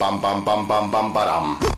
Bam bam bam bam bam ba dum.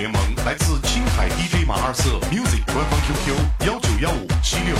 联盟来自青海 dj 马二色 music 官方 qq 幺九幺五七六